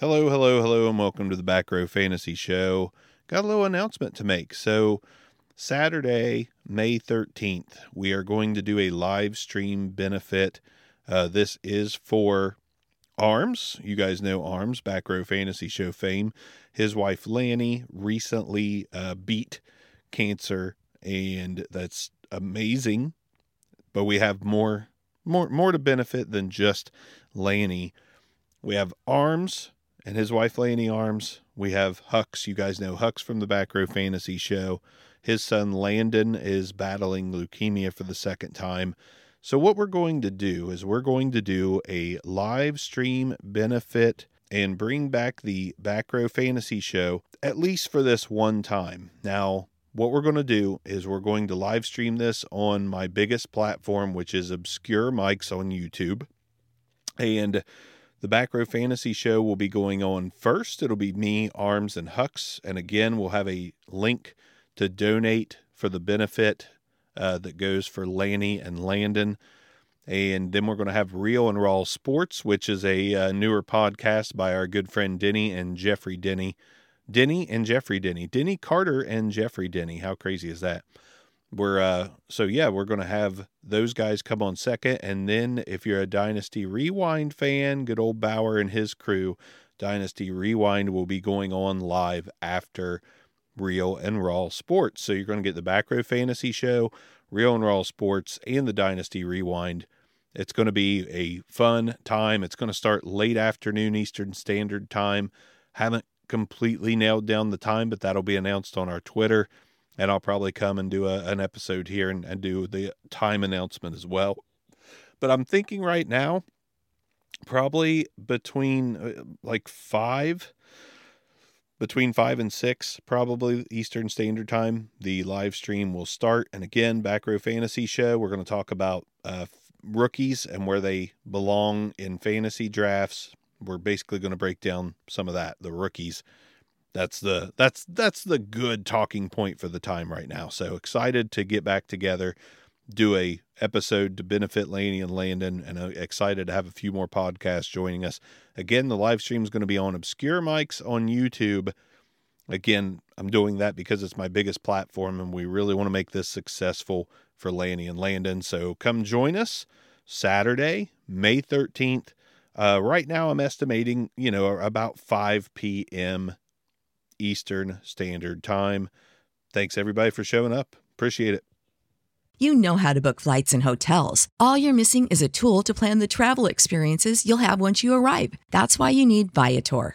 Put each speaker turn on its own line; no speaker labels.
Hello, hello, hello, and welcome to the Back Row Fantasy Show. Got a little announcement to make. So, Saturday, May 13th, we are going to do a live stream benefit. Uh, this is for Arms. You guys know Arms, Back Row Fantasy Show fame. His wife Lanny recently uh, beat cancer, and that's amazing. But we have more, more, more to benefit than just Lanny. We have Arms and his wife Lanny Arms. We have Hux. You guys know Hux from the Back Row Fantasy Show. His son Landon is battling leukemia for the second time. So, what we're going to do is we're going to do a live stream benefit and bring back the Back Row Fantasy Show, at least for this one time. Now, what we're going to do is we're going to live stream this on my biggest platform, which is Obscure Mics on YouTube. And the Back Row Fantasy Show will be going on first. It'll be me, Arms, and Hux. And again, we'll have a link to donate for the benefit uh, that goes for Lanny and Landon. And then we're going to have Real and Raw Sports, which is a uh, newer podcast by our good friend Denny and Jeffrey Denny. Denny and Jeffrey Denny. Denny Carter and Jeffrey Denny. How crazy is that? We're uh so yeah, we're gonna have those guys come on second, and then if you're a Dynasty Rewind fan, good old Bauer and his crew, Dynasty Rewind will be going on live after Real and Raw Sports. So you're to get the Back Row Fantasy Show, Real and Raw Sports, and the Dynasty Rewind. It's to be a fun time. It's to start late afternoon Eastern Standard Time. Haven't completely nailed down the time, but that'll be announced on our Twitter and I'll probably come and do a, an episode here and, and do the time announcement as well. But I'm thinking right now, probably between uh, like five, between five and six, probably Eastern Standard Time, the live stream will start. And again, Back Row Fantasy Show, we're going to talk about uh, rookies and where they belong in fantasy drafts. We're basically going to break down some of that, the rookies that's the that's that's the good talking point for the time right now. So excited to get back together, do a episode to benefit Laney and Landon, and uh, excited to have a few more podcasts joining us. Again, the live stream is going to be on Obscure Mics on YouTube. Again, I'm doing that because it's my biggest platform, and we really want to make this successful for Lanny and Landon. So come join us Saturday, May 13th. Uh, right now, I'm estimating, you know, about 5 p.m. Eastern Standard Time. Thanks everybody for showing up. Appreciate it.
You know how to book flights and hotels. All you're missing is a tool to plan the travel experiences you'll have once you arrive. That's why you need Viator.